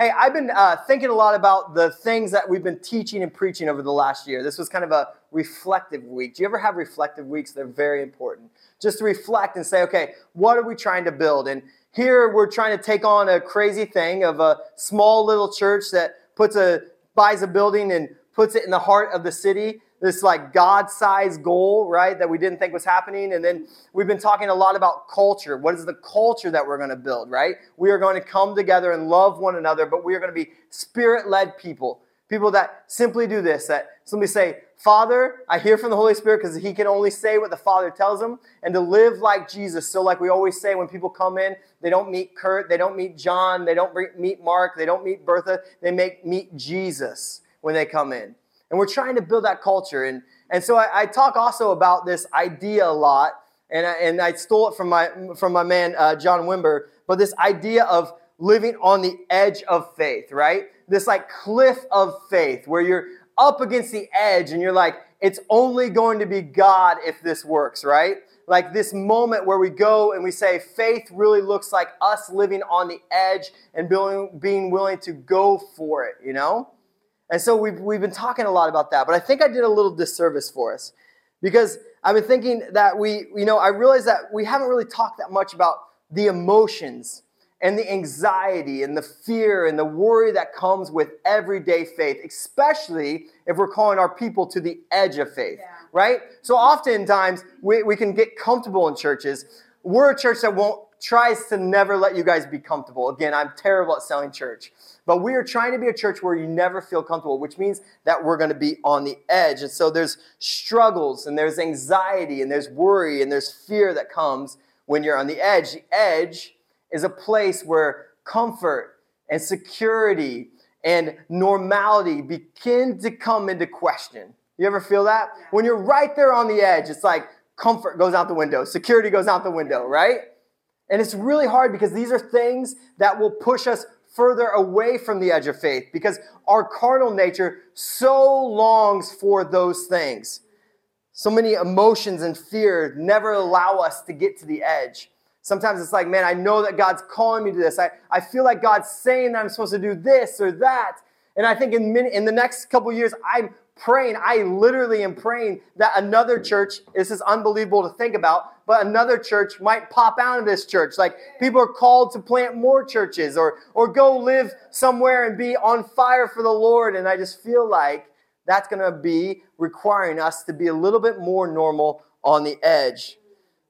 Hey, I've been uh, thinking a lot about the things that we've been teaching and preaching over the last year. This was kind of a reflective week. Do you ever have reflective weeks? They're very important. Just to reflect and say, okay, what are we trying to build? And here we're trying to take on a crazy thing of a small little church that puts a buys a building and puts it in the heart of the city this like God-sized goal, right, that we didn't think was happening. And then we've been talking a lot about culture. What is the culture that we're going to build, right? We are going to come together and love one another, but we are going to be spirit-led people. People that simply do this, that simply say, Father, I hear from the Holy Spirit because He can only say what the Father tells him, and to live like Jesus. So, like we always say when people come in, they don't meet Kurt, they don't meet John, they don't meet Mark, they don't meet Bertha, they make meet Jesus when they come in. And we're trying to build that culture. And, and so I, I talk also about this idea a lot, and I, and I stole it from my, from my man, uh, John Wimber, but this idea of living on the edge of faith, right? This like cliff of faith where you're up against the edge and you're like, it's only going to be God if this works, right? Like this moment where we go and we say, faith really looks like us living on the edge and being, being willing to go for it, you know? And so we've, we've been talking a lot about that, but I think I did a little disservice for us because I've been thinking that we, you know, I realize that we haven't really talked that much about the emotions and the anxiety and the fear and the worry that comes with everyday faith, especially if we're calling our people to the edge of faith, yeah. right? So oftentimes we, we can get comfortable in churches. We're a church that won't tries to never let you guys be comfortable. Again, I'm terrible at selling church. But we are trying to be a church where you never feel comfortable, which means that we're going to be on the edge. And so there's struggles and there's anxiety and there's worry and there's fear that comes when you're on the edge. The edge is a place where comfort and security and normality begin to come into question. You ever feel that? When you're right there on the edge, it's like comfort goes out the window, security goes out the window, right? And it's really hard because these are things that will push us further away from the edge of faith because our carnal nature so longs for those things. So many emotions and fear never allow us to get to the edge. Sometimes it's like, man, I know that God's calling me to this. I, I feel like God's saying that I'm supposed to do this or that. And I think in, in the next couple years, I'm praying. I literally am praying that another church, this is unbelievable to think about, but another church might pop out of this church. Like people are called to plant more churches or, or go live somewhere and be on fire for the Lord. And I just feel like that's going to be requiring us to be a little bit more normal on the edge.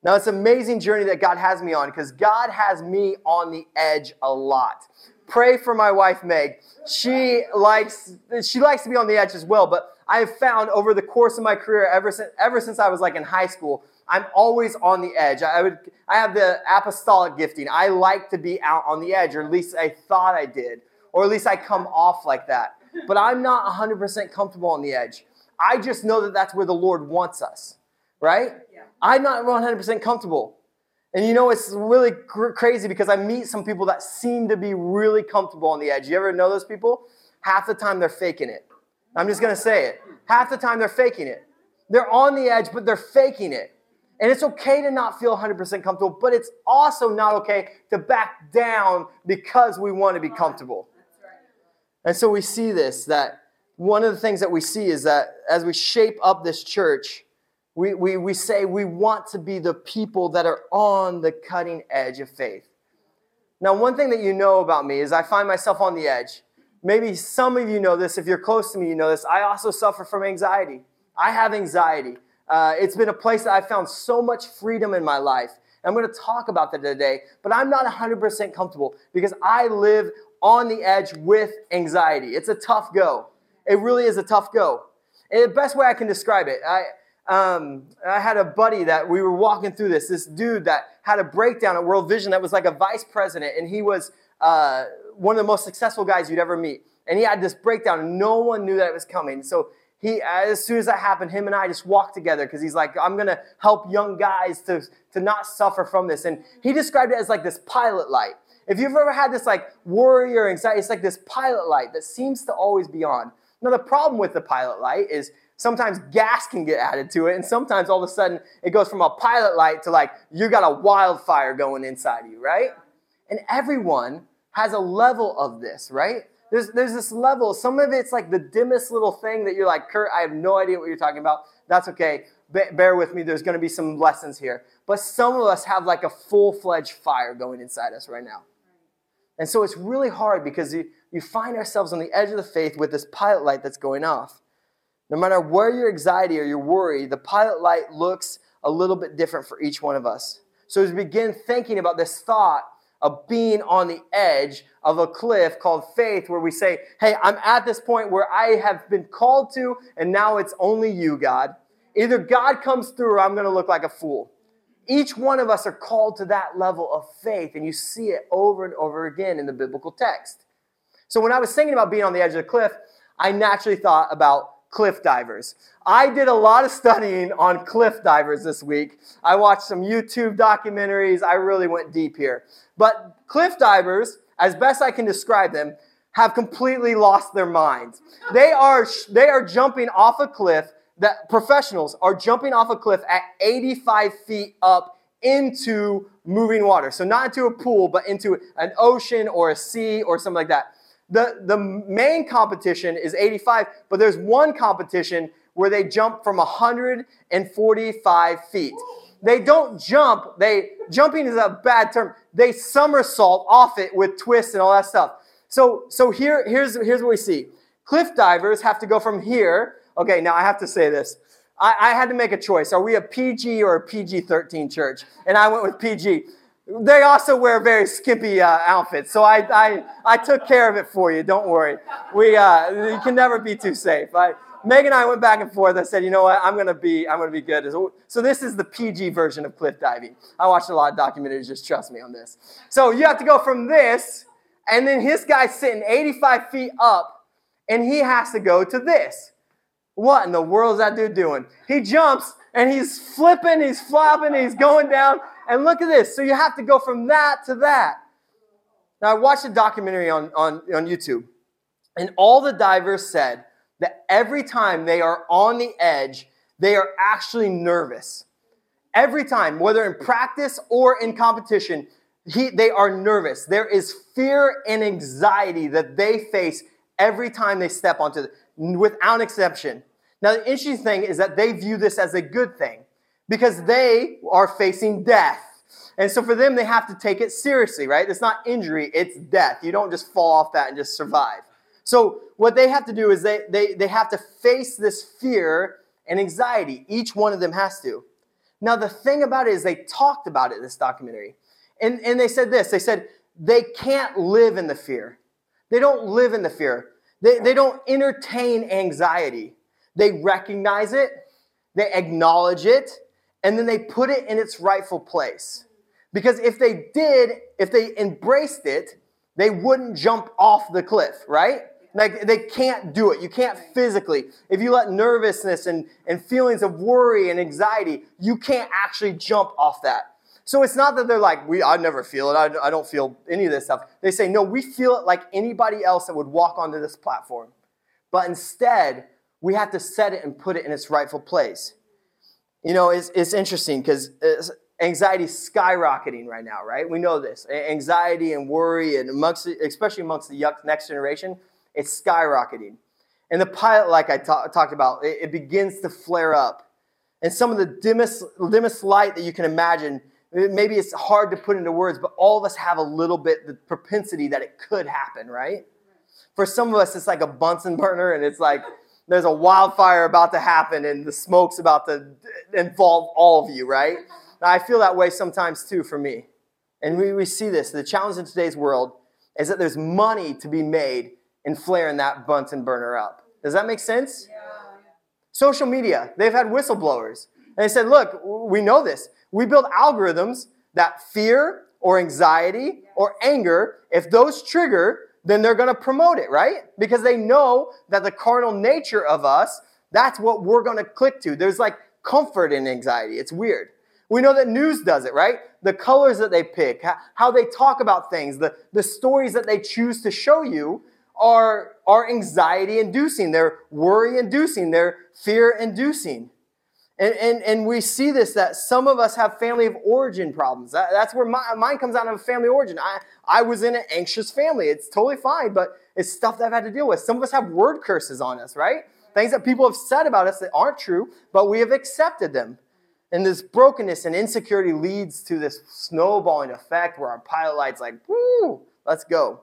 Now, it's an amazing journey that God has me on because God has me on the edge a lot. Pray for my wife Meg. She likes she likes to be on the edge as well, but I have found over the course of my career, ever since, ever since I was like in high school, I'm always on the edge. I would, I have the apostolic gifting. I like to be out on the edge, or at least I thought I did, or at least I come off like that. But I'm not 100% comfortable on the edge. I just know that that's where the Lord wants us, right? Yeah. I'm not 100% comfortable. And you know, it's really cr- crazy because I meet some people that seem to be really comfortable on the edge. You ever know those people? Half the time they're faking it. I'm just going to say it. Half the time they're faking it. They're on the edge, but they're faking it. And it's okay to not feel 100% comfortable, but it's also not okay to back down because we want to be comfortable. And so we see this that one of the things that we see is that as we shape up this church, we, we, we say we want to be the people that are on the cutting edge of faith. Now, one thing that you know about me is I find myself on the edge. Maybe some of you know this. If you're close to me, you know this. I also suffer from anxiety. I have anxiety. Uh, it's been a place that I've found so much freedom in my life. I'm going to talk about that today, but I'm not 100% comfortable because I live on the edge with anxiety. It's a tough go. It really is a tough go. And the best way I can describe it, I, um, I had a buddy that we were walking through this, this dude that had a breakdown at World Vision that was like a vice president, and he was uh, one of the most successful guys you'd ever meet. And he had this breakdown, and no one knew that it was coming. So he, as soon as that happened, him and I just walked together because he's like, I'm gonna help young guys to, to not suffer from this. And he described it as like this pilot light. If you've ever had this like worry or anxiety, it's like this pilot light that seems to always be on. Now the problem with the pilot light is sometimes gas can get added to it, and sometimes all of a sudden it goes from a pilot light to like you got a wildfire going inside of you, right? And everyone has a level of this, right? There's, there's this level. Some of it's like the dimmest little thing that you're like, Kurt, I have no idea what you're talking about. That's okay. bear with me. There's going to be some lessons here. But some of us have like a full fledged fire going inside us right now. And so it's really hard because you, you find ourselves on the edge of the faith with this pilot light that's going off. No matter where your anxiety or your worry, the pilot light looks a little bit different for each one of us. So as we begin thinking about this thought of being on the edge of a cliff called faith, where we say, Hey, I'm at this point where I have been called to, and now it's only you, God. Either God comes through or I'm going to look like a fool. Each one of us are called to that level of faith, and you see it over and over again in the biblical text. So when I was thinking about being on the edge of the cliff, I naturally thought about cliff divers. I did a lot of studying on cliff divers this week. I watched some YouTube documentaries. I really went deep here. But cliff divers, as best I can describe them, have completely lost their minds. They are, they are jumping off a cliff, that professionals are jumping off a cliff at 85 feet up into moving water. So not into a pool, but into an ocean or a sea or something like that. The, the main competition is 85, but there's one competition where they jump from 145 feet. They don't jump, they jumping is a bad term. They somersault off it with twists and all that stuff. So so here here's here's what we see. Cliff divers have to go from here. Okay, now I have to say this. I, I had to make a choice. Are we a PG or a PG 13 church? And I went with PG. They also wear very skimpy uh, outfits, so I, I, I took care of it for you. Don't worry. We, uh, you can never be too safe. I, Meg and I went back and forth. I said, you know what? I'm gonna be, I'm gonna be good. So this is the PG version of cliff diving. I watched a lot of documentaries. Just trust me on this. So you have to go from this, and then his guy's sitting 85 feet up, and he has to go to this. What in the world is that dude doing? He jumps and he's flipping, he's flopping, he's going down. And look at this. So you have to go from that to that. Now, I watched a documentary on, on, on YouTube, and all the divers said that every time they are on the edge, they are actually nervous. Every time, whether in practice or in competition, he, they are nervous. There is fear and anxiety that they face every time they step onto without exception. Now, the interesting thing is that they view this as a good thing because they are facing death. And so for them, they have to take it seriously, right? It's not injury, it's death. You don't just fall off that and just survive. So what they have to do is they, they, they have to face this fear and anxiety. Each one of them has to. Now, the thing about it is they talked about it in this documentary. And, and they said this they said they can't live in the fear. They don't live in the fear. They, they don't entertain anxiety. They recognize it, they acknowledge it, and then they put it in its rightful place. Because if they did, if they embraced it, they wouldn't jump off the cliff, right? Like they can't do it. You can't physically. If you let nervousness and, and feelings of worry and anxiety, you can't actually jump off that. So it's not that they're like, we, I never feel it. I, I don't feel any of this stuff. They say, no, we feel it like anybody else that would walk onto this platform. But instead, we have to set it and put it in its rightful place. You know, it's, it's interesting because uh, anxiety is skyrocketing right now, right? We know this. Anxiety and worry, and amongst, especially amongst the next generation, it's skyrocketing. And the pilot, like I ta- talked about, it, it, begins to flare up. And some of the dimmest, dimmest light that you can imagine, maybe it's hard to put into words, but all of us have a little bit the propensity that it could happen, right? For some of us, it's like a Bunsen burner, and it's like, there's a wildfire about to happen and the smoke's about to involve all of you, right? I feel that way sometimes too for me. And we, we see this. The challenge in today's world is that there's money to be made in flaring that Bunsen burner up. Does that make sense? Yeah. Social media, they've had whistleblowers. And they said, look, we know this. We build algorithms that fear or anxiety or anger, if those trigger, then they're going to promote it, right? Because they know that the carnal nature of us, that's what we're going to click to. There's like comfort in anxiety. It's weird. We know that news does it, right? The colors that they pick, how they talk about things, the, the stories that they choose to show you are, are anxiety inducing. They're worry inducing. They're fear inducing. And, and, and we see this that some of us have family of origin problems. That, that's where my, mine comes out of family origin. I, I was in an anxious family. It's totally fine, but it's stuff that I've had to deal with. Some of us have word curses on us, right? Things that people have said about us that aren't true, but we have accepted them. And this brokenness and insecurity leads to this snowballing effect where our pilot light's like, woo, let's go.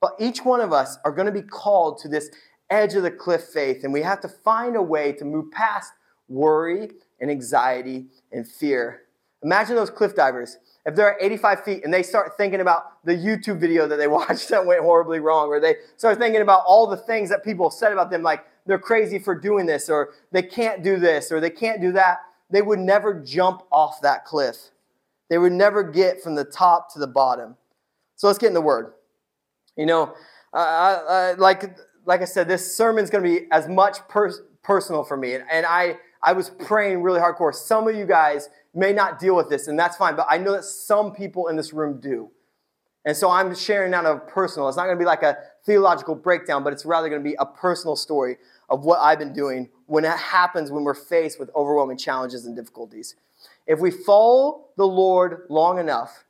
But each one of us are going to be called to this edge of the cliff faith, and we have to find a way to move past worry and anxiety and fear. Imagine those cliff divers. If they're at 85 feet and they start thinking about the YouTube video that they watched that went horribly wrong, or they start thinking about all the things that people said about them, like they're crazy for doing this, or they can't do this, or they can't do that, they would never jump off that cliff. They would never get from the top to the bottom. So let's get in the word. You know, uh, like, like I said, this sermon's going to be as much per- personal for me. And, and I, I was praying really hardcore. Some of you guys may not deal with this, and that's fine, but I know that some people in this room do. And so I'm sharing out of personal. It's not going to be like a theological breakdown, but it's rather going to be a personal story of what I've been doing when it happens when we're faced with overwhelming challenges and difficulties. If we follow the Lord long enough,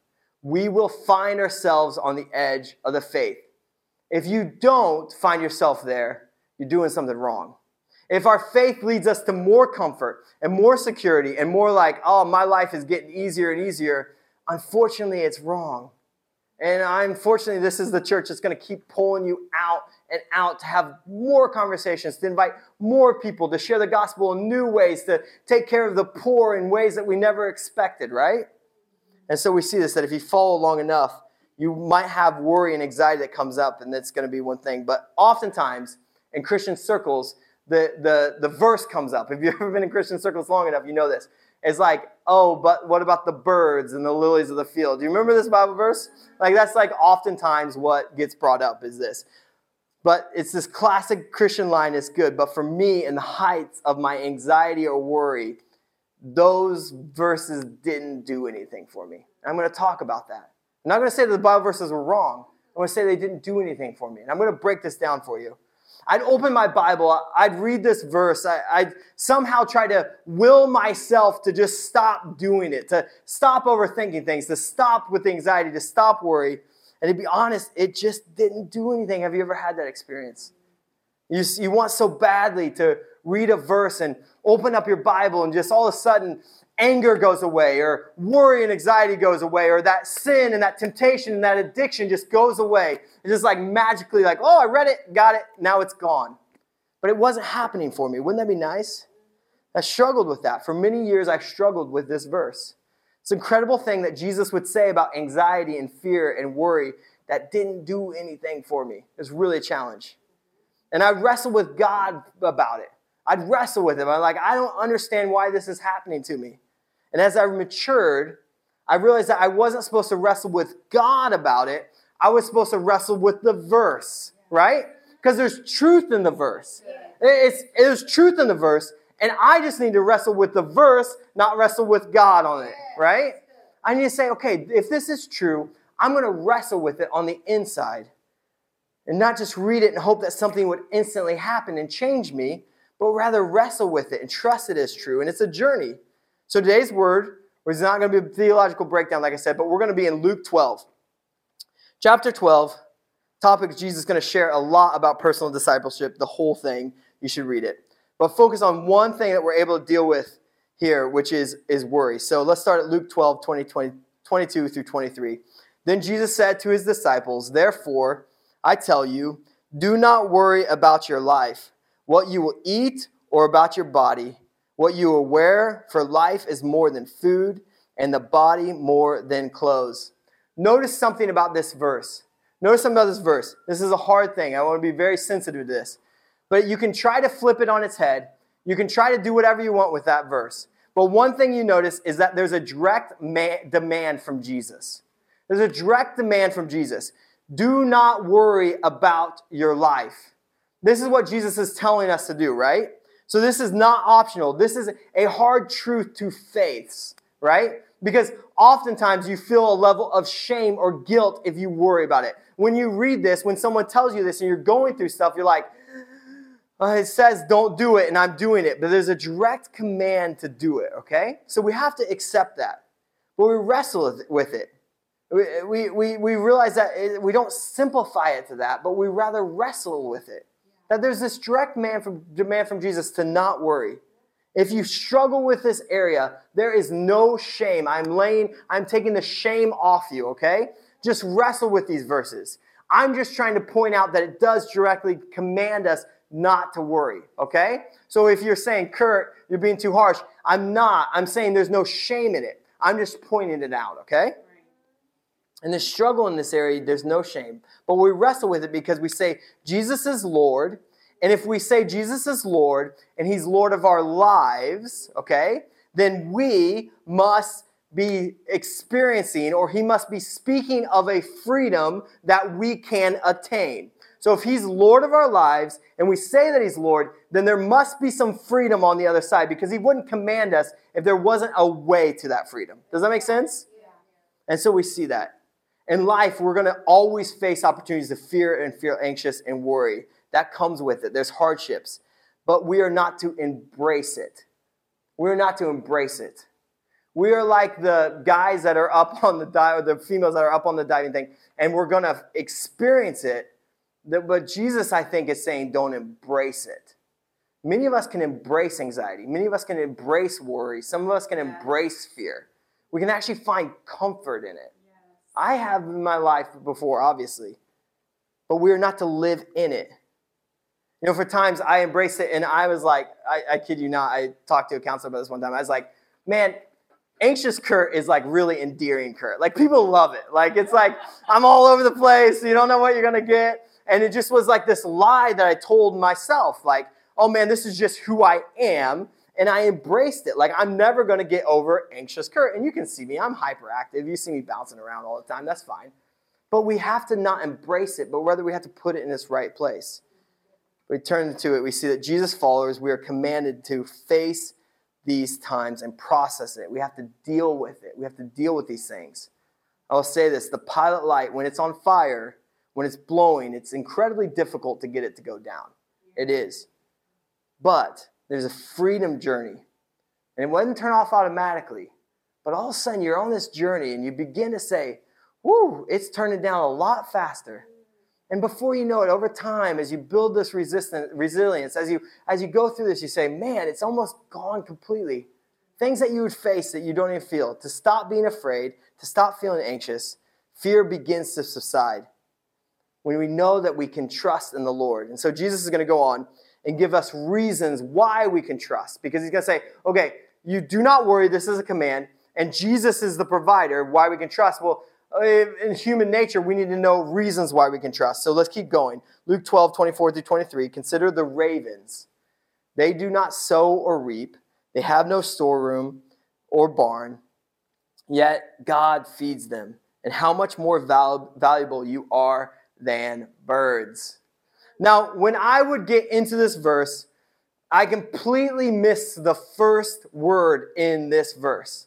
we will find ourselves on the edge of the faith. If you don't find yourself there, you're doing something wrong. If our faith leads us to more comfort and more security and more like, oh, my life is getting easier and easier, unfortunately, it's wrong. And unfortunately, this is the church that's going to keep pulling you out and out to have more conversations, to invite more people, to share the gospel in new ways, to take care of the poor in ways that we never expected, right? And so we see this that if you follow long enough, you might have worry and anxiety that comes up, and that's going to be one thing. But oftentimes in Christian circles, the, the, the verse comes up. If you've ever been in Christian circles long enough, you know this. It's like, oh, but what about the birds and the lilies of the field? Do you remember this Bible verse? Like, that's like oftentimes what gets brought up is this. But it's this classic Christian line is good. But for me, in the heights of my anxiety or worry, those verses didn't do anything for me. I'm going to talk about that. I'm not going to say that the Bible verses were wrong. I'm going to say they didn't do anything for me. And I'm going to break this down for you. I'd open my Bible, I'd read this verse, I, would somehow try to will myself to just stop doing it, to stop overthinking things, to stop with anxiety, to stop worry. And to be honest, it just didn't do anything. Have you ever had that experience? You, you want so badly to read a verse and open up your Bible, and just all of a sudden anger goes away, or worry and anxiety goes away, or that sin and that temptation and that addiction just goes away. It's just like magically, like, oh, I read it, got it, now it's gone. But it wasn't happening for me. Wouldn't that be nice? I struggled with that. For many years, I struggled with this verse. It's an incredible thing that Jesus would say about anxiety and fear and worry that didn't do anything for me. It's really a challenge. And I wrestled with God about it. I'd wrestle with him. I'm like, I don't understand why this is happening to me. And as I matured, I realized that I wasn't supposed to wrestle with God about it. I was supposed to wrestle with the verse, right? Because there's truth in the verse. It's, there's truth in the verse, and I just need to wrestle with the verse, not wrestle with God on it, right? I need to say, okay, if this is true, I'm going to wrestle with it on the inside and not just read it and hope that something would instantly happen and change me, but rather wrestle with it and trust it as true. And it's a journey. So today's word is not going to be a theological breakdown, like I said, but we're going to be in Luke 12. Chapter 12, topic Jesus is going to share a lot about personal discipleship, the whole thing. You should read it. But focus on one thing that we're able to deal with here, which is, is worry. So let's start at Luke 12, 20, 20, 22 through 23. Then Jesus said to his disciples, Therefore, I tell you, do not worry about your life, what you will eat, or about your body what you will wear, for life is more than food, and the body more than clothes. Notice something about this verse. Notice something about this verse. This is a hard thing. I want to be very sensitive to this. But you can try to flip it on its head. You can try to do whatever you want with that verse. But one thing you notice is that there's a direct man- demand from Jesus. There's a direct demand from Jesus. Do not worry about your life. This is what Jesus is telling us to do, right? So this is not optional. This is a hard truth to faiths, right? Because oftentimes you feel a level of shame or guilt if you worry about it. When you read this, when someone tells you this and you're going through stuff, you're like, uh, it says don't do it and I'm doing it, but there's a direct command to do it, okay? So we have to accept that. But we wrestle with it. We, we, we realize that we don't simplify it to that, but we rather wrestle with it. That there's this direct man from, demand from Jesus to not worry. If you struggle with this area, there is no shame. I'm laying, I'm taking the shame off you, okay? Just wrestle with these verses. I'm just trying to point out that it does directly command us not to worry, okay? So if you're saying, Kurt, you're being too harsh, I'm not. I'm saying there's no shame in it. I'm just pointing it out, okay? And the struggle in this area, there's no shame. But we wrestle with it because we say, Jesus is Lord. And if we say Jesus is Lord and He's Lord of our lives, okay, then we must be experiencing or He must be speaking of a freedom that we can attain. So if He's Lord of our lives and we say that He's Lord, then there must be some freedom on the other side because He wouldn't command us if there wasn't a way to that freedom. Does that make sense? Yeah. And so we see that. In life, we're going to always face opportunities to fear and feel anxious and worry. That comes with it. There's hardships. But we are not to embrace it. We're not to embrace it. We are like the guys that are up on the dive, or the females that are up on the diving thing, and we're going to experience it. But Jesus, I think, is saying don't embrace it. Many of us can embrace anxiety. Many of us can embrace worry. Some of us can embrace fear. We can actually find comfort in it. I have in my life before, obviously, but we are not to live in it. You know, for times I embraced it and I was like, I, I kid you not, I talked to a counselor about this one time. I was like, man, anxious Kurt is like really endearing Kurt. Like people love it. Like it's like I'm all over the place. You don't know what you're gonna get. And it just was like this lie that I told myself, like, oh man, this is just who I am and I embraced it. Like I'm never going to get over anxious Kurt. And you can see me, I'm hyperactive. You see me bouncing around all the time. That's fine. But we have to not embrace it, but rather we have to put it in its right place. We turn to it, we see that Jesus followers, we are commanded to face these times and process it. We have to deal with it. We have to deal with these things. I'll say this the pilot light, when it's on fire, when it's blowing, it's incredibly difficult to get it to go down. It is. But there's a freedom journey. And it wouldn't turn off automatically. But all of a sudden, you're on this journey and you begin to say, Whoo, it's turning down a lot faster. And before you know it, over time, as you build this resistance, resilience, as you, as you go through this, you say, Man, it's almost gone completely. Things that you would face that you don't even feel. To stop being afraid, to stop feeling anxious, fear begins to subside when we know that we can trust in the Lord. And so Jesus is going to go on and give us reasons why we can trust. Because he's going to say, okay, you do not worry, this is a command, and Jesus is the provider, why we can trust. Well, in human nature, we need to know reasons why we can trust. So let's keep going. Luke 12, 24 through 23. Consider the ravens. They do not sow or reap, they have no storeroom or barn, yet God feeds them. And how much more val- valuable you are than birds. Now, when I would get into this verse, I completely missed the first word in this verse.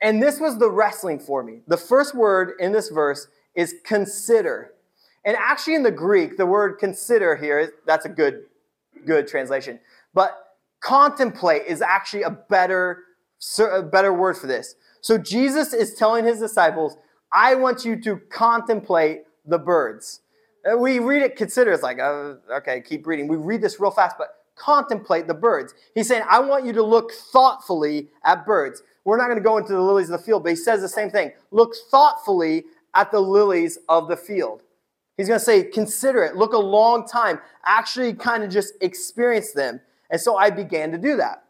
And this was the wrestling for me. The first word in this verse is consider. And actually in the Greek, the word consider here, that's a good good translation. But contemplate is actually a better a better word for this. So Jesus is telling his disciples, I want you to contemplate the birds. Uh, we read it, consider, it's like, uh, okay, keep reading. We read this real fast, but contemplate the birds. He's saying, I want you to look thoughtfully at birds. We're not going to go into the lilies of the field, but he says the same thing. Look thoughtfully at the lilies of the field. He's going to say, consider it, look a long time, actually kind of just experience them. And so I began to do that.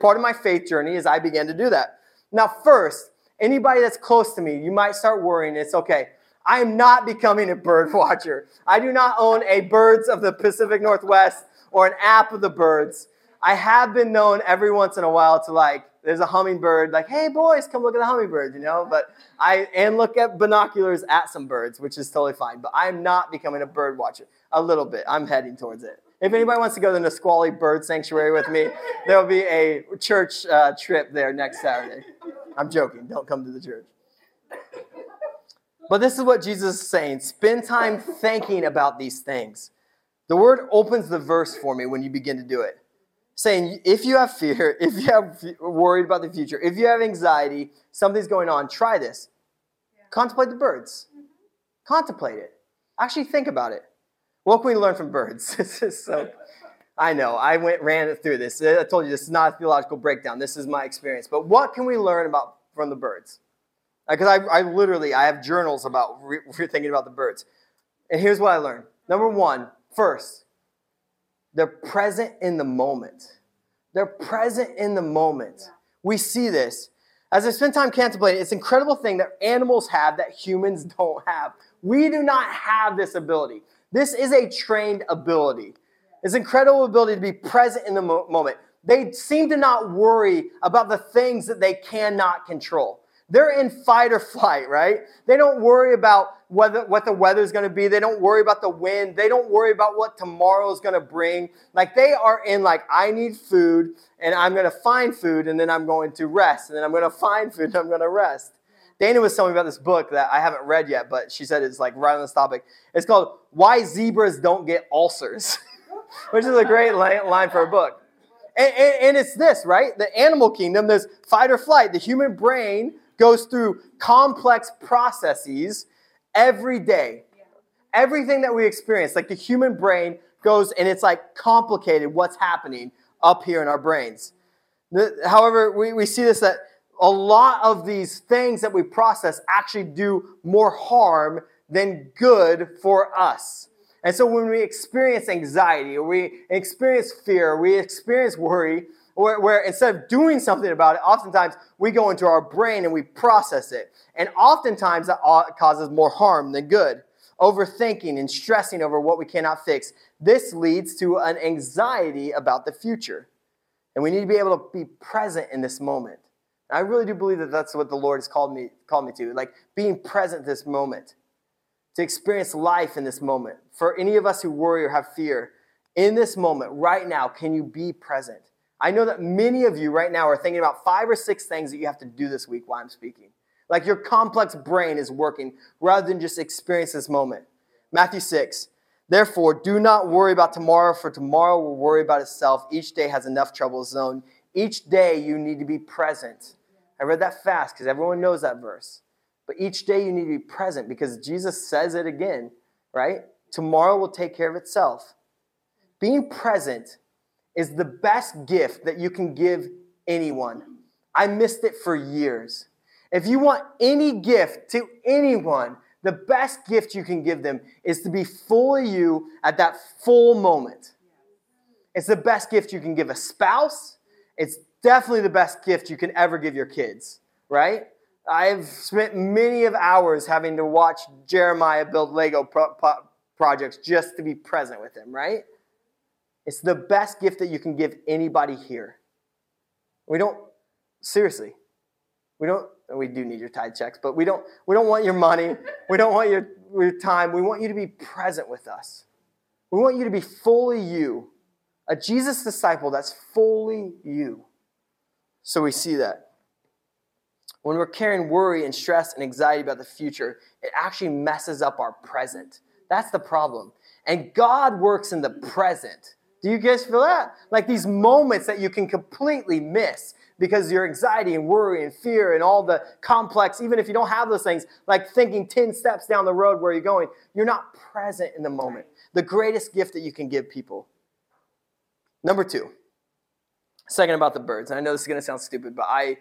Part of my faith journey is I began to do that. Now, first, anybody that's close to me, you might start worrying. It's okay. I am not becoming a bird watcher. I do not own a Birds of the Pacific Northwest or an app of the birds. I have been known every once in a while to like, there's a hummingbird, like, hey boys, come look at the hummingbird, you know? But I, and look at binoculars at some birds, which is totally fine. But I'm not becoming a bird watcher. A little bit. I'm heading towards it. If anybody wants to go to the Nisqually Bird Sanctuary with me, there'll be a church uh, trip there next Saturday. I'm joking. Don't come to the church. But this is what Jesus is saying spend time thinking about these things. The word opens the verse for me when you begin to do it. Saying, if you have fear, if you have worried about the future, if you have anxiety, something's going on, try this. Yeah. Contemplate the birds. Mm-hmm. Contemplate it. Actually think about it. What can we learn from birds? this is so I know, I went ran through this. I told you this is not a theological breakdown. This is my experience. But what can we learn about from the birds? Uh, because I, I literally I have journals about re- thinking about the birds. And here's what I learned. Number one, first, they're present in the moment. They're present in the moment. We see this. As I spend time contemplating, it's an incredible thing that animals have that humans don't have. We do not have this ability. This is a trained ability. It's incredible ability to be present in the mo- moment. They seem to not worry about the things that they cannot control. They're in fight or flight, right? They don't worry about whether, what the weather is going to be. They don't worry about the wind. They don't worry about what tomorrow is going to bring. Like they are in like, I need food and I'm going to find food and then I'm going to rest and then I'm going to find food and I'm going to rest. Dana was telling me about this book that I haven't read yet, but she said it's like right on this topic. It's called Why Zebras Don't Get Ulcers, which is a great line for a book. And, and, and, it's this, right? The animal kingdom, there's fight or flight. The human brain goes through complex processes every day. Everything that we experience, like the human brain goes and it's like complicated what's happening up here in our brains. However, we, we see this that a lot of these things that we process actually do more harm than good for us. And so when we experience anxiety or we experience fear, or we experience worry, where, where, instead of doing something about it, oftentimes we go into our brain and we process it. And oftentimes that causes more harm than good. Overthinking and stressing over what we cannot fix. This leads to an anxiety about the future. And we need to be able to be present in this moment. I really do believe that that's what the Lord has called me, called me to, like being present this moment, to experience life in this moment. For any of us who worry or have fear, in this moment, right now, can you be present? I know that many of you right now are thinking about five or six things that you have to do this week while I'm speaking. Like your complex brain is working rather than just experience this moment. Matthew 6. Therefore, do not worry about tomorrow, for tomorrow will worry about itself. Each day has enough trouble of its own. Each day you need to be present. I read that fast because everyone knows that verse. But each day you need to be present because Jesus says it again, right? Tomorrow will take care of itself. Being present is the best gift that you can give anyone. I missed it for years. If you want any gift to anyone, the best gift you can give them is to be fully you at that full moment. It's the best gift you can give a spouse. It's definitely the best gift you can ever give your kids, right? I've spent many of hours having to watch Jeremiah build Lego pro- pro- projects just to be present with him, right? It's the best gift that you can give anybody here. We don't seriously. We don't we do need your tithe checks, but we don't we don't want your money. We don't want your, your time. We want you to be present with us. We want you to be fully you. A Jesus disciple that's fully you. So we see that. When we're carrying worry and stress and anxiety about the future, it actually messes up our present. That's the problem. And God works in the present. Do you guys feel that? Like these moments that you can completely miss because your anxiety and worry and fear and all the complex, even if you don't have those things, like thinking 10 steps down the road where you're going, you're not present in the moment. The greatest gift that you can give people. Number two, Second, about the birds. And I know this is going to sound stupid, but I,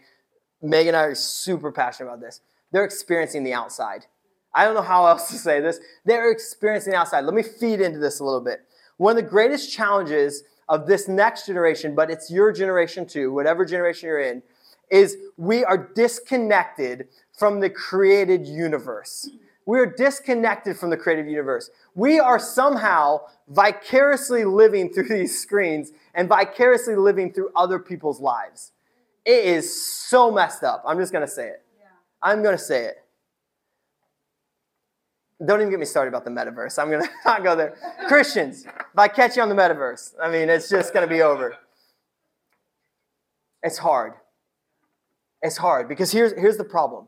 Megan and I are super passionate about this. They're experiencing the outside. I don't know how else to say this. They're experiencing the outside. Let me feed into this a little bit. One of the greatest challenges of this next generation, but it's your generation too, whatever generation you're in, is we are disconnected from the created universe. We are disconnected from the creative universe. We are somehow vicariously living through these screens and vicariously living through other people's lives. It is so messed up. I'm just going to say it. Yeah. I'm going to say it. Don't even get me started about the metaverse. I'm to not go there. Christians, if I catch you on the metaverse, I mean, it's just to be over. It's hard. It's hard because here's, here's the problem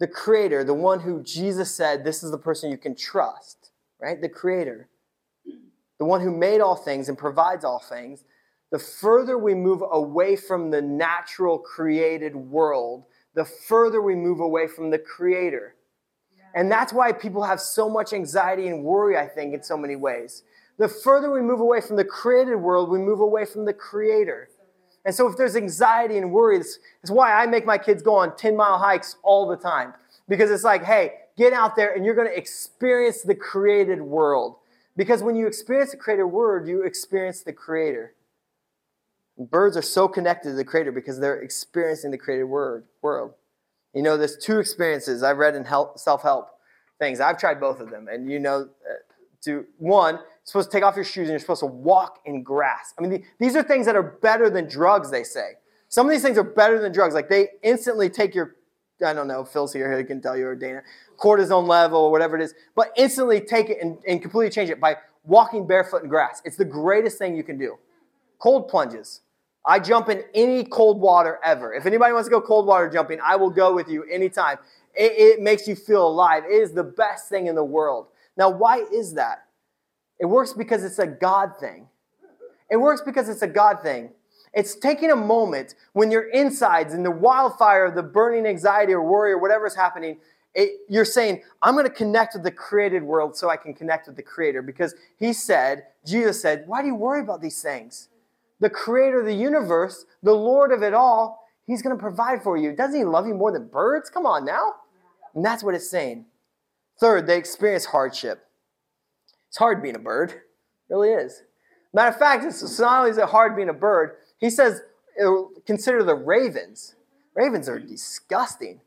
the creator, the one who Jesus said, this is the person you can trust, right? The creator. the one who made all things and provides all things, the further we move away from the natural created world, the further we move away from the creator. And that's why people have so much anxiety and worry, I think, in so many ways. The further we move away from the created world, we move away from the creator. And so if there's anxiety and worry, it's, why I make my kids go on 10 mile hikes all the time. Because it's like, hey, get out there and you're going to experience the created world. Because when you experience the created world, you experience the creator. Birds are so connected to the creator because they're experiencing the created word, world. You know, there's two experiences I've read in help things. I've tried both of them. And you know, uh, to one, you're supposed to take off your shoes and you're supposed to walk in grass. I mean, these are things that are better than drugs, they say. Some of these things are better than drugs. Like they instantly take your, I don't know, Phil's here, he can tell you, or Dana, cortisone level or whatever it is, but instantly take it and, and completely change it by walking barefoot in grass. It's the greatest thing you can do. Cold plunges. I jump in any cold water ever. If anybody wants to go cold water jumping, I will go with you anytime. It, it makes you feel alive. It is the best thing in the world. Now, why is that? It works because it's a God thing. It works because it's a God thing. It's taking a moment when your insides in the wildfire of the burning anxiety or worry or whatever is happening, it, you're saying, I'm going to connect with the created world so I can connect with the Creator. Because He said, Jesus said, Why do you worry about these things? The Creator of the universe, the Lord of it all, He's going to provide for you. Doesn't He love you more than birds? Come on now. And that's what it's saying. Third, they experience hardship. It's hard being a bird. It really is. Matter of fact, it's not only is it hard being a bird, he says, uh, consider the ravens. Ravens are disgusting.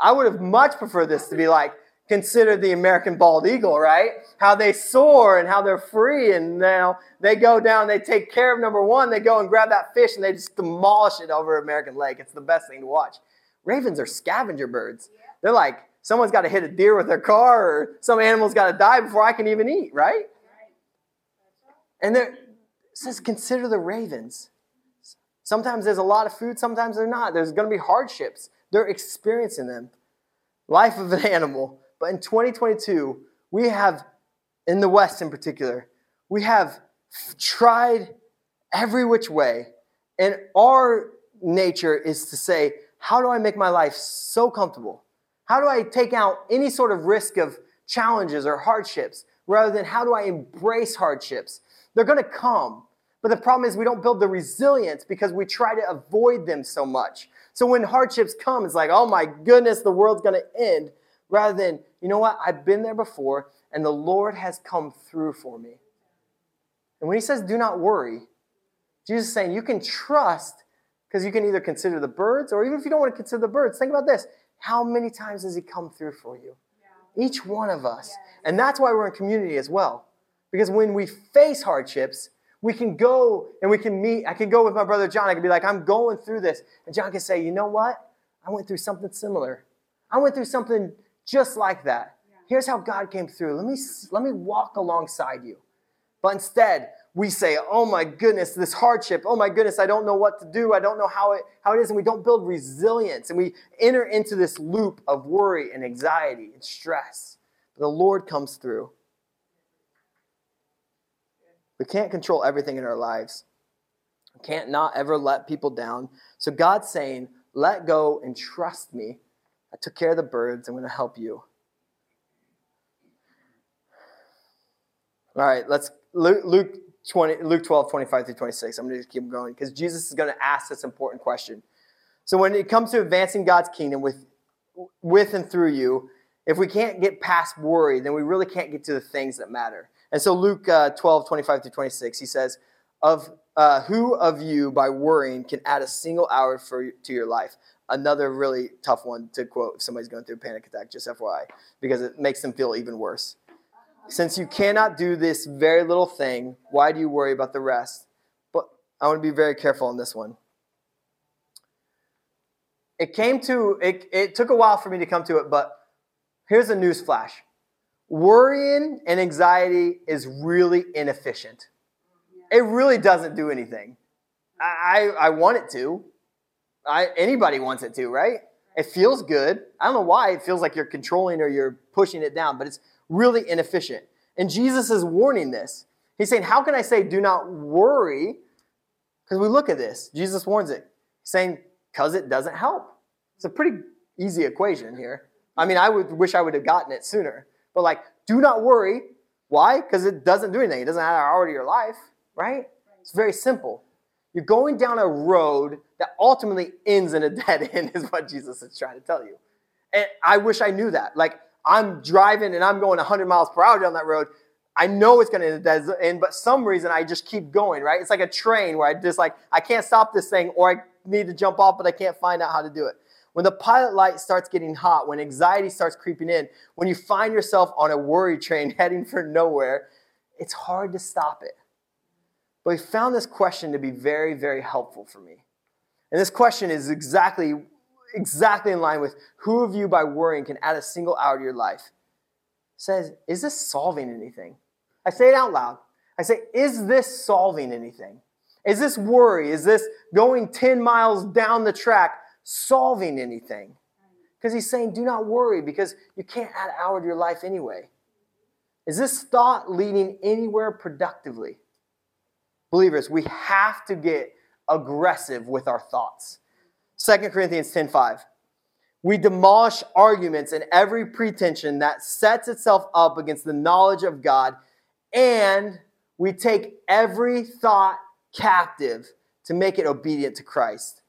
I would have much preferred this to be like, consider the American bald eagle, right? How they soar and how they're free, and now they go down, they take care of number one, they go and grab that fish and they just demolish it over American Lake. It's the best thing to watch. Ravens are scavenger birds. They're like, someone's got to hit a deer with their car, or some animal's got to die before I can even eat, right? And there says, consider the ravens. Sometimes there's a lot of food, sometimes there's not. There's going to be hardships. They're experiencing them. Life of an animal. But in 2022, we have, in the West in particular, we have tried every which way. And our nature is to say, how do I make my life so comfortable? How do I take out any sort of risk of challenges or hardships rather than how do I embrace hardships? They're going to come. But the problem is we don't build the resilience because we try to avoid them so much. So when hardships come, it's like, oh my goodness, the world's going to end. Rather than, you know what, I've been there before and the Lord has come through for me. And when he says, do not worry, Jesus is saying you can trust because you can either consider the birds or even if you don't want to consider the birds, think about this. How many times has He come through for you? Yeah. Each one of us. And that's why we're in community as well. Because when we face hardships, we can go and we can meet. I can go with my brother John. I can be like, I'm going through this. And John can say, you know what? I went through something similar. I went through something just like that. Here's how God came through. Let me, let me walk alongside you. But instead, we say, oh my goodness, this hardship, oh my goodness, I don't know what to do, I don't know how it, how it is, and we don't build resilience, and we enter into this loop of worry and anxiety and stress. But the Lord comes through. We can't control everything in our lives. We can't not ever let people down. So God's saying, let go and trust me. I took care of the birds, I'm going to help you. All right, let's Luke, Luke 20, Luke 12, 25 through 26. I'm going to keep going because Jesus is going to ask this important question. So when it comes to advancing God's kingdom with, with and through you, if we can't get past worry, then we really can't get to the things that matter. And so Luke uh, 12, 25 through 26, he says, of uh, who of you by worrying can add a single hour for, to your life? Another really tough one to quote if somebody's going through a panic attack, just FYI, because it makes them feel even worse. Since you cannot do this very little thing, why do you worry about the rest? But I want to be very careful on this one. It came to, it, it took a while for me to come to it, but here's a news flash. Worrying and anxiety is really inefficient. It really doesn't do anything. I, I, I want it to. I, anybody wants it to, right? It feels good. I don't know why it feels like you're controlling or you're pushing it down, but it's really inefficient. And Jesus is warning this. He's saying, How can I say, do not worry? Because we look at this. Jesus warns it, saying, Because it doesn't help. It's a pretty easy equation here. I mean, I would wish I would have gotten it sooner. But like, do not worry. Why? Because it doesn't do anything. It doesn't add an hour to your life, right? It's very simple. You're going down a road that ultimately ends in a dead end, is what Jesus is trying to tell you. And I wish I knew that. Like, I'm driving and I'm going 100 miles per hour down that road. I know it's going to end but some reason I just keep going, right? It's like a train where I just like, I can't stop this thing or I need to jump off, but I can't find out how to do it. When the pilot light starts getting hot, when anxiety starts creeping in, when you find yourself on a worry train heading for nowhere, it's hard to stop it. But we found this question to be very, very helpful for me. And this question is exactly, exactly in line with who of you by worrying can add a single hour to your life? It says, is this solving anything? I say it out loud. I say, is this solving anything? Is this worry? Is this going 10 miles down the track solving anything? Because he's saying, do not worry because you can't add an hour to your life anyway. Is this thought leading anywhere productively? Believers, we have to get aggressive with our thoughts. 2 Corinthians 10:5. We demolish arguments and every pretension that sets itself up against the knowledge of God, and we take every thought captive to make it obedient to Christ.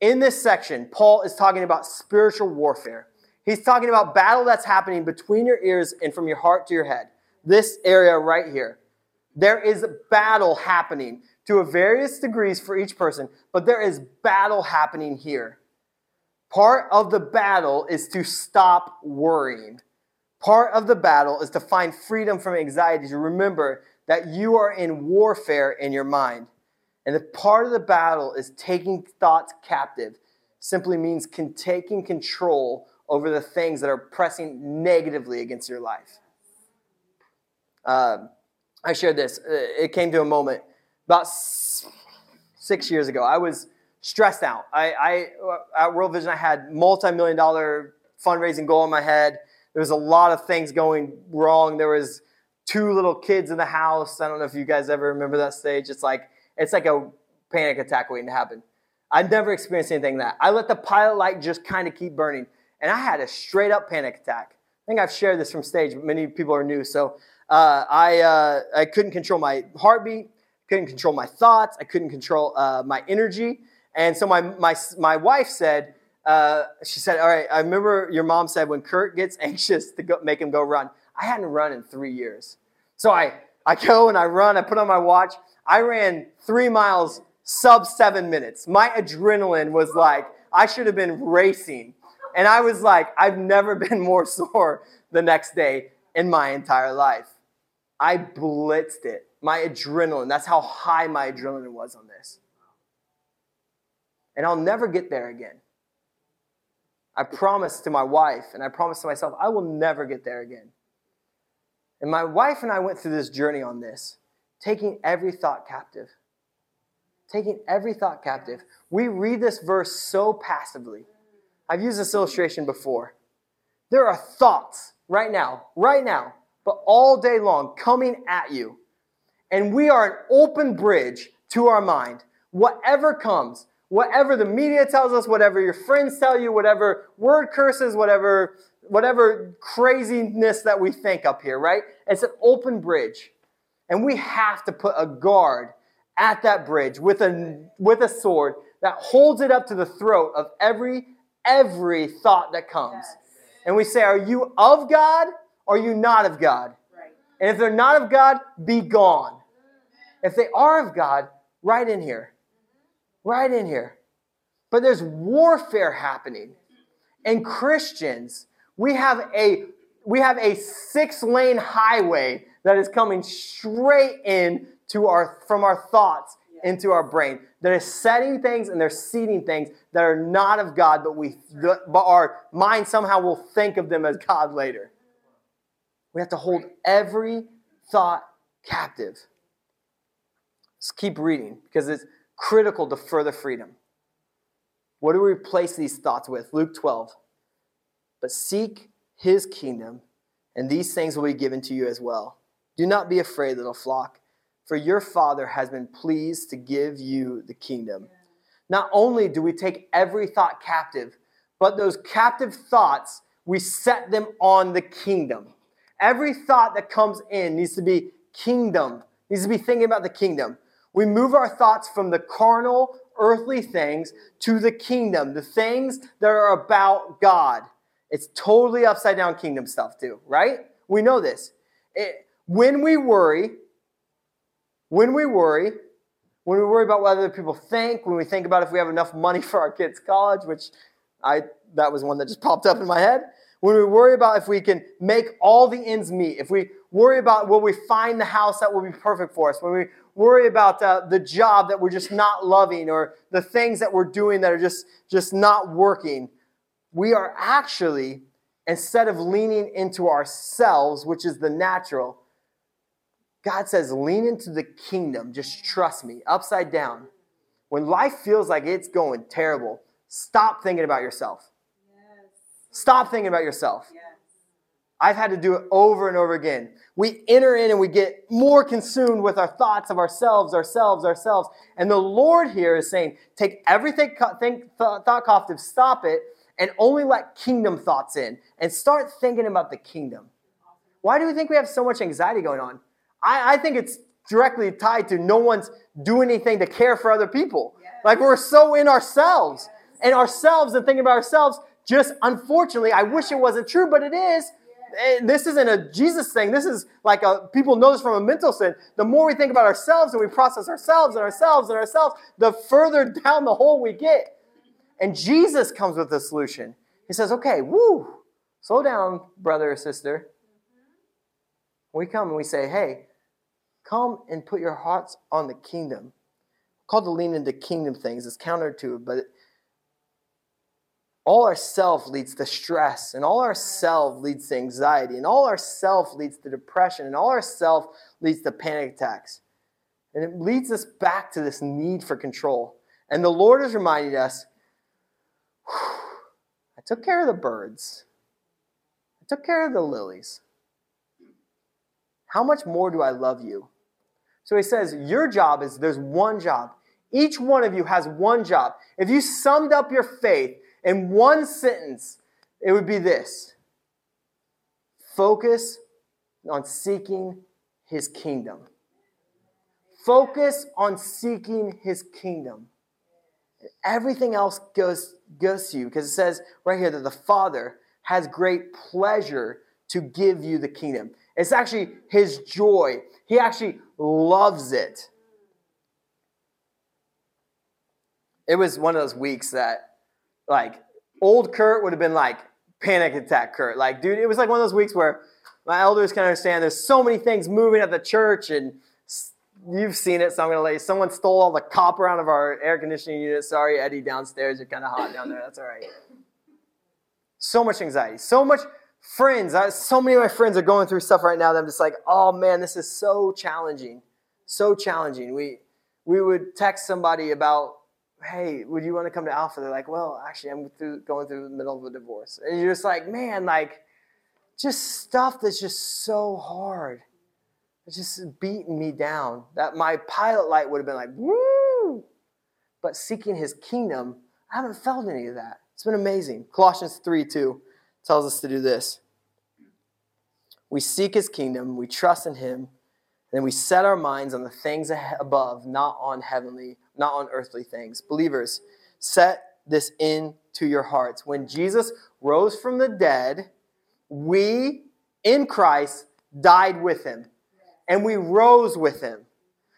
In this section, Paul is talking about spiritual warfare. He's talking about battle that's happening between your ears and from your heart to your head. This area right here. There is battle happening to a various degrees for each person, but there is battle happening here. Part of the battle is to stop worrying. Part of the battle is to find freedom from anxiety, to remember that you are in warfare in your mind. And the part of the battle is taking thoughts captive, simply means taking control over the things that are pressing negatively against your life. Uh, I shared this. Uh, it came to a moment about six years ago. I was stressed out. I, I at World Vision, I had multi-million dollar fundraising goal in my head. There was a lot of things going wrong. There was two little kids in the house. I don't know if you guys ever remember that stage. It's like it's like a panic attack waiting to happen. I'd never experienced anything like that. I let the pilot light just kind of keep burning, and I had a straight up panic attack. I think I've shared this from stage, but many people are new. So uh, I, uh, I couldn't control my heartbeat, couldn't control my thoughts, I couldn't control uh, my energy. And so my, my, my wife said, uh, she said, All right, I remember your mom said when Kurt gets anxious to go, make him go run. I hadn't run in three years. So I, I go and I run, I put on my watch. I ran three miles sub seven minutes. My adrenaline was like, I should have been racing. And I was like, I've never been more sore the next day in my entire life. I blitzed it. My adrenaline, that's how high my adrenaline was on this. And I'll never get there again. I promised to my wife and I promised to myself, I will never get there again. And my wife and I went through this journey on this, taking every thought captive. Taking every thought captive. We read this verse so passively. I've used this illustration before. There are thoughts right now, right now, but all day long coming at you. And we are an open bridge to our mind. Whatever comes, whatever the media tells us, whatever your friends tell you, whatever word curses, whatever whatever craziness that we think up here, right? It's an open bridge. And we have to put a guard at that bridge with a with a sword that holds it up to the throat of every every thought that comes. Yes. And we say, Are you of God are you not of God? Right. And if they're not of God, be gone. If they are of God, right in here. Right in here. But there's warfare happening. And Christians, we have a we have a six-lane highway that is coming straight in to our from our thoughts into our brain that is setting things and they're seeding things that are not of God, but we but our mind somehow will think of them as God later. We have to hold every thought captive. Let's keep reading because it's critical to further freedom. What do we replace these thoughts with? Luke 12. But seek his kingdom, and these things will be given to you as well. Do not be afraid, little flock, for your Father has been pleased to give you the kingdom. Not only do we take every thought captive, but those captive thoughts, we set them on the kingdom. Every thought that comes in needs to be kingdom, needs to be thinking about the kingdom. We move our thoughts from the carnal, earthly things to the kingdom, the things that are about God. It's totally upside down kingdom stuff, too, right? We know this. It, when we worry, when we worry, when we worry about what other people think, when we think about if we have enough money for our kids' college, which I that was one that just popped up in my head. When we worry about if we can make all the ends meet, if we worry about will we find the house that will be perfect for us, when we worry about uh, the job that we're just not loving or the things that we're doing that are just just not working, we are actually instead of leaning into ourselves, which is the natural, God says, lean into the kingdom. Just trust me, upside down. When life feels like it's going terrible, stop thinking about yourself. Stop thinking about yourself. Yes. I've had to do it over and over again. We enter in and we get more consumed with our thoughts of ourselves, ourselves, ourselves. And the Lord here is saying, take everything, think, thought captive, stop it, and only let kingdom thoughts in and start thinking about the kingdom. Why do we think we have so much anxiety going on? I, I think it's directly tied to no one's doing anything to care for other people. Yes. Like we're so in ourselves yes. and ourselves and thinking about ourselves. Just unfortunately, I wish it wasn't true, but it is. And this isn't a Jesus thing. This is like a people know this from a mental sin. The more we think about ourselves and we process ourselves and ourselves and ourselves, the further down the hole we get. And Jesus comes with a solution. He says, "Okay, woo, slow down, brother or sister." We come and we say, "Hey, Come and put your hearts on the kingdom. Called to lean into kingdom things. It's counter to but all our self leads to stress, and all our self leads to anxiety, and all our self leads to depression, and all our self leads to panic attacks. And it leads us back to this need for control. And the Lord is reminding us I took care of the birds, I took care of the lilies. How much more do I love you? So he says, Your job is there's one job. Each one of you has one job. If you summed up your faith in one sentence, it would be this focus on seeking his kingdom. Focus on seeking his kingdom. Everything else goes, goes to you because it says right here that the Father has great pleasure to give you the kingdom. It's actually his joy. He actually loves it. It was one of those weeks that, like, old Kurt would have been like, panic attack Kurt. Like, dude, it was like one of those weeks where my elders can understand there's so many things moving at the church and you've seen it, so I'm gonna let you. Someone stole all the copper out of our air conditioning unit. Sorry, Eddie, downstairs. You're kind of hot down there. That's all right. So much anxiety, so much friends, I, so many of my friends are going through stuff right now that I'm just like, oh man, this is so challenging. So challenging. We, we would text somebody about, hey, would you want to come to Alpha? They're like, well, actually, I'm through, going through the middle of a divorce. And you're just like, man, like, just stuff that's just so hard. It's just beating me down. That my pilot light would have been like, woo! But seeking his kingdom, I haven't felt any of that. It's been amazing. Colossians 3 2 tells us to do this. We seek his kingdom, we trust in him, and we set our minds on the things above, not on heavenly, not on earthly things. Believers, set this into your hearts. When Jesus rose from the dead, we in Christ died with him and we rose with him.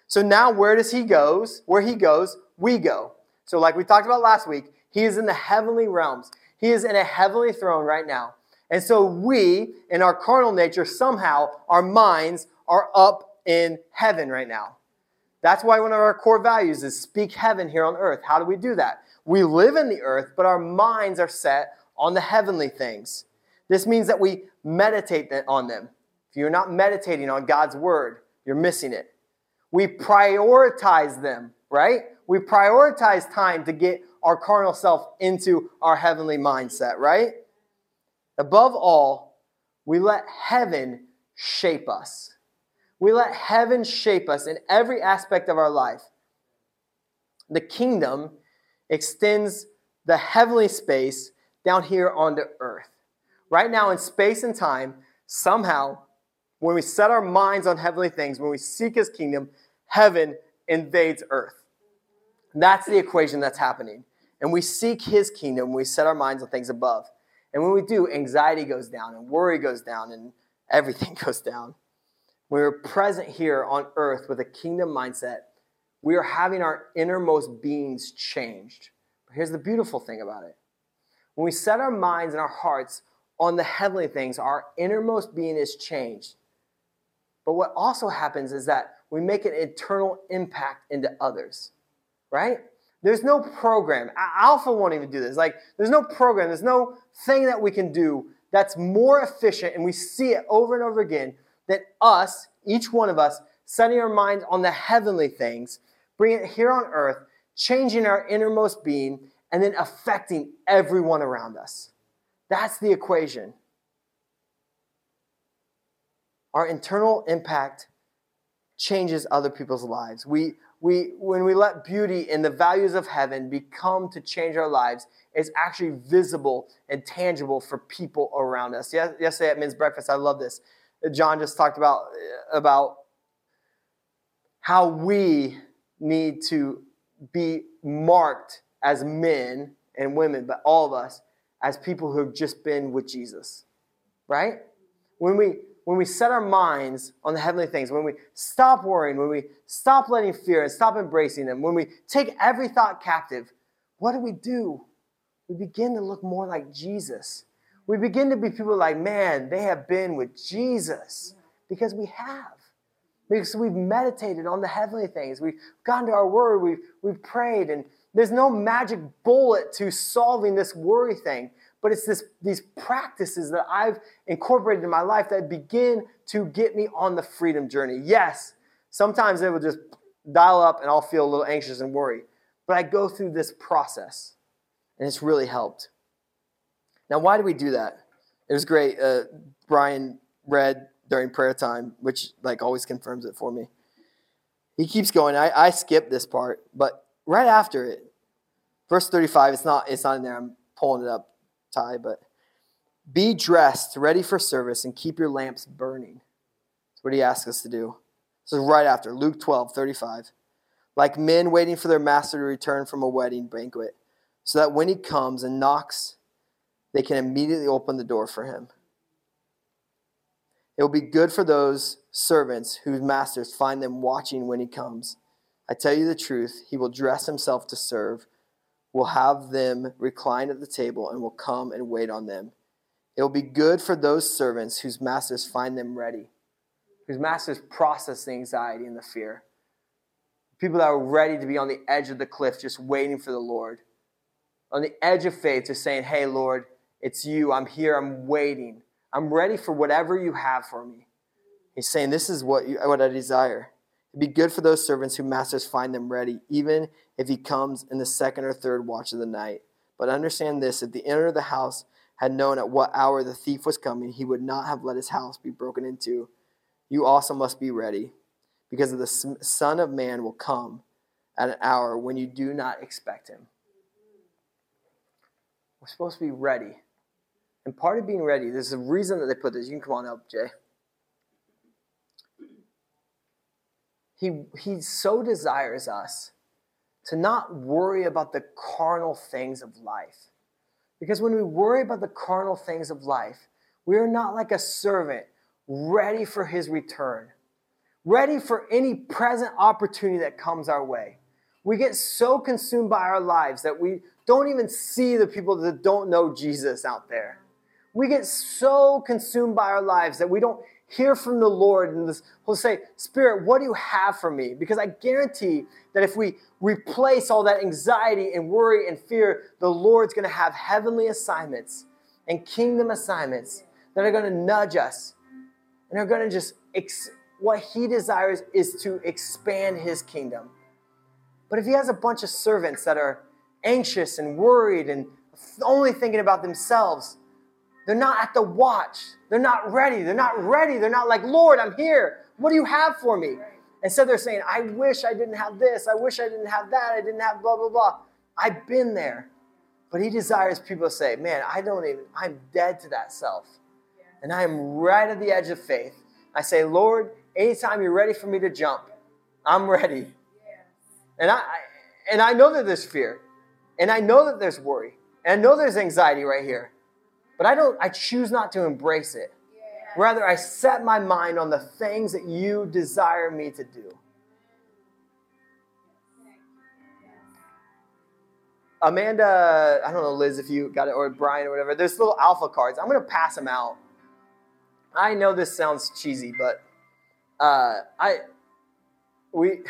So now where does he goes? Where he goes, we go. So like we talked about last week, he is in the heavenly realms. He is in a heavenly throne right now. And so we, in our carnal nature, somehow our minds are up in heaven right now. That's why one of our core values is speak heaven here on earth. How do we do that? We live in the earth, but our minds are set on the heavenly things. This means that we meditate on them. If you're not meditating on God's word, you're missing it. We prioritize them, right? We prioritize time to get our carnal self into our heavenly mindset, right? Above all, we let heaven shape us. We let heaven shape us in every aspect of our life. The kingdom extends the heavenly space down here onto earth. Right now, in space and time, somehow, when we set our minds on heavenly things, when we seek his kingdom, heaven invades earth. That's the equation that's happening. And we seek his kingdom, we set our minds on things above. And when we do, anxiety goes down, and worry goes down, and everything goes down. When we're present here on earth with a kingdom mindset, we are having our innermost beings changed. But here's the beautiful thing about it when we set our minds and our hearts on the heavenly things, our innermost being is changed. But what also happens is that we make an eternal impact into others, right? There's no program. Alpha won't even do this. Like, there's no program, there's no thing that we can do that's more efficient, and we see it over and over again, than us, each one of us, setting our minds on the heavenly things, bringing it here on earth, changing our innermost being, and then affecting everyone around us. That's the equation. Our internal impact changes other people's lives. We, we, when we let beauty and the values of heaven become to change our lives, it's actually visible and tangible for people around us. Yesterday at men's breakfast, I love this. John just talked about, about how we need to be marked as men and women, but all of us as people who have just been with Jesus, right? When we when we set our minds on the heavenly things, when we stop worrying, when we stop letting fear and stop embracing them, when we take every thought captive, what do we do? We begin to look more like Jesus. We begin to be people like, man, they have been with Jesus because we have. Because we've meditated on the heavenly things. We've gone to our word, we've, we've prayed, and there's no magic bullet to solving this worry thing, but it's this, these practices that I've incorporated in my life that begin to get me on the freedom journey. Yes, sometimes it will just dial up and I'll feel a little anxious and worried, but I go through this process and it's really helped. Now, why do we do that? It was great. Uh, Brian read during prayer time, which like always confirms it for me. He keeps going. I, I skipped this part, but right after it, verse 35, it's not, it's not in there. I'm pulling it up, Ty, but be dressed, ready for service, and keep your lamps burning. That's what he asks us to do. This is right after Luke 12, 35. Like men waiting for their master to return from a wedding banquet, so that when he comes and knocks, they can immediately open the door for him. It will be good for those servants whose masters find them watching when he comes. I tell you the truth, he will dress himself to serve, will have them recline at the table, and will come and wait on them. It will be good for those servants whose masters find them ready, whose masters process the anxiety and the fear. People that are ready to be on the edge of the cliff, just waiting for the Lord. On the edge of faith, just saying, Hey, Lord, it's you. I'm here. I'm waiting. I'm ready for whatever you have for me. He's saying, This is what, you, what I desire. It'd be good for those servants whose masters find them ready, even if he comes in the second or third watch of the night. But understand this if the owner of the house had known at what hour the thief was coming, he would not have let his house be broken into. You also must be ready, because the Son of Man will come at an hour when you do not expect him. We're supposed to be ready. And part of being ready, there's a reason that they put this. You can come on up, Jay. He, he so desires us to not worry about the carnal things of life. Because when we worry about the carnal things of life, we are not like a servant ready for his return, ready for any present opportunity that comes our way. We get so consumed by our lives that we don't even see the people that don't know Jesus out there. We get so consumed by our lives that we don't hear from the Lord and this, we'll say, Spirit, what do you have for me? Because I guarantee that if we replace all that anxiety and worry and fear, the Lord's going to have heavenly assignments and kingdom assignments that are going to nudge us and are going to just, ex- what He desires is to expand His kingdom. But if He has a bunch of servants that are anxious and worried and only thinking about themselves, they're not at the watch. They're not ready. They're not ready. They're not like, Lord, I'm here. What do you have for me? Instead, they're saying, I wish I didn't have this. I wish I didn't have that. I didn't have blah, blah, blah. I've been there. But he desires people to say, man, I don't even, I'm dead to that self. And I am right at the edge of faith. I say, Lord, anytime you're ready for me to jump, I'm ready. And I, and I know that there's fear. And I know that there's worry. And I know there's anxiety right here. But I don't, I choose not to embrace it. Rather, I set my mind on the things that you desire me to do. Amanda, I don't know, Liz, if you got it, or Brian or whatever, there's little alpha cards. I'm going to pass them out. I know this sounds cheesy, but uh, I, we,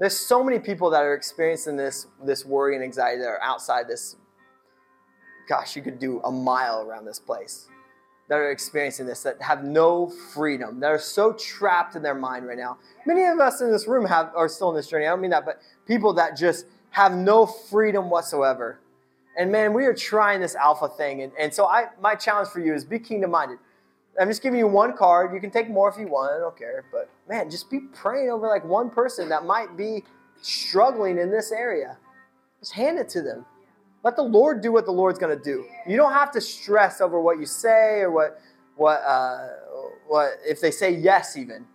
there's so many people that are experiencing this, this worry and anxiety that are outside this. Gosh, you could do a mile around this place that are experiencing this, that have no freedom, that are so trapped in their mind right now. Many of us in this room have are still in this journey. I don't mean that, but people that just have no freedom whatsoever. And man, we are trying this alpha thing. And, and so I my challenge for you is be kingdom minded. I'm just giving you one card. You can take more if you want. I don't care. But man, just be praying over like one person that might be struggling in this area. Just hand it to them. Let the Lord do what the Lord's going to do. You don't have to stress over what you say or what, what, uh, what if they say yes even.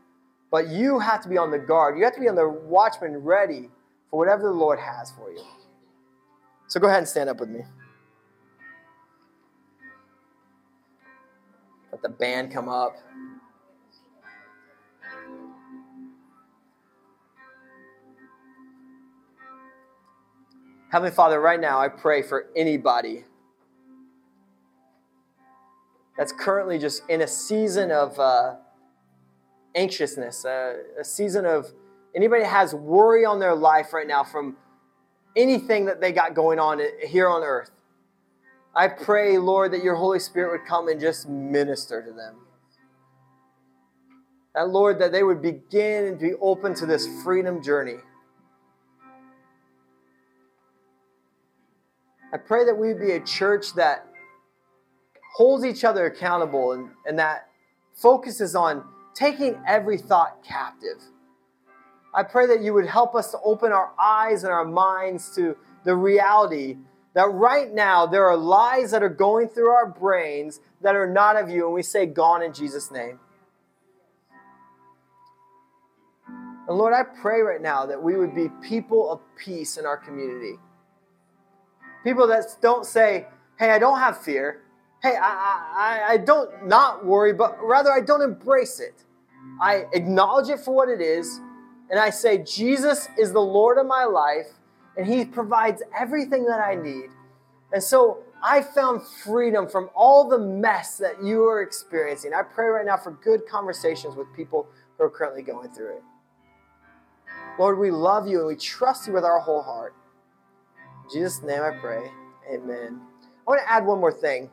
But you have to be on the guard. You have to be on the watchman ready for whatever the Lord has for you. So go ahead and stand up with me. Let the band come up. Heavenly Father, right now I pray for anybody that's currently just in a season of uh, anxiousness, uh, a season of anybody has worry on their life right now from anything that they got going on here on earth. I pray, Lord, that your Holy Spirit would come and just minister to them. That, Lord, that they would begin to be open to this freedom journey. I pray that we be a church that holds each other accountable and, and that focuses on taking every thought captive. I pray that you would help us to open our eyes and our minds to the reality that right now there are lies that are going through our brains that are not of you, and we say, Gone in Jesus' name. And Lord, I pray right now that we would be people of peace in our community. People that don't say, hey, I don't have fear. Hey, I, I, I don't not worry, but rather I don't embrace it. I acknowledge it for what it is, and I say, Jesus is the Lord of my life, and He provides everything that I need. And so I found freedom from all the mess that you are experiencing. I pray right now for good conversations with people who are currently going through it. Lord, we love you and we trust you with our whole heart. Jesus' name I pray. Amen. I want to add one more thing.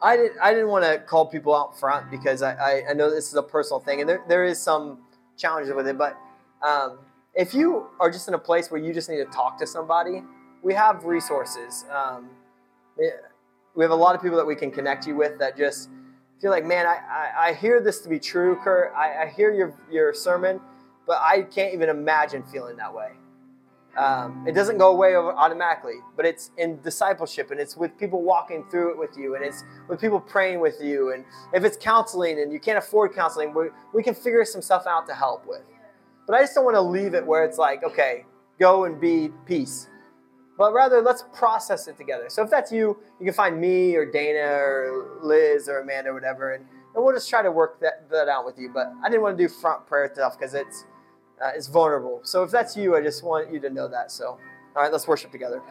I, did, I didn't want to call people out front because I, I, I know this is a personal thing and there, there is some challenges with it. But um, if you are just in a place where you just need to talk to somebody, we have resources. Um, we have a lot of people that we can connect you with that just feel like, man, I, I, I hear this to be true, Kurt. I, I hear your, your sermon, but I can't even imagine feeling that way. Um, it doesn't go away automatically, but it's in discipleship and it's with people walking through it with you and it's with people praying with you. And if it's counseling and you can't afford counseling, we, we can figure some stuff out to help with. But I just don't want to leave it where it's like, okay, go and be peace. But rather, let's process it together. So if that's you, you can find me or Dana or Liz or Amanda or whatever, and, and we'll just try to work that, that out with you. But I didn't want to do front prayer stuff because it's uh, is vulnerable. So if that's you, I just want you to know that. So, all right, let's worship together.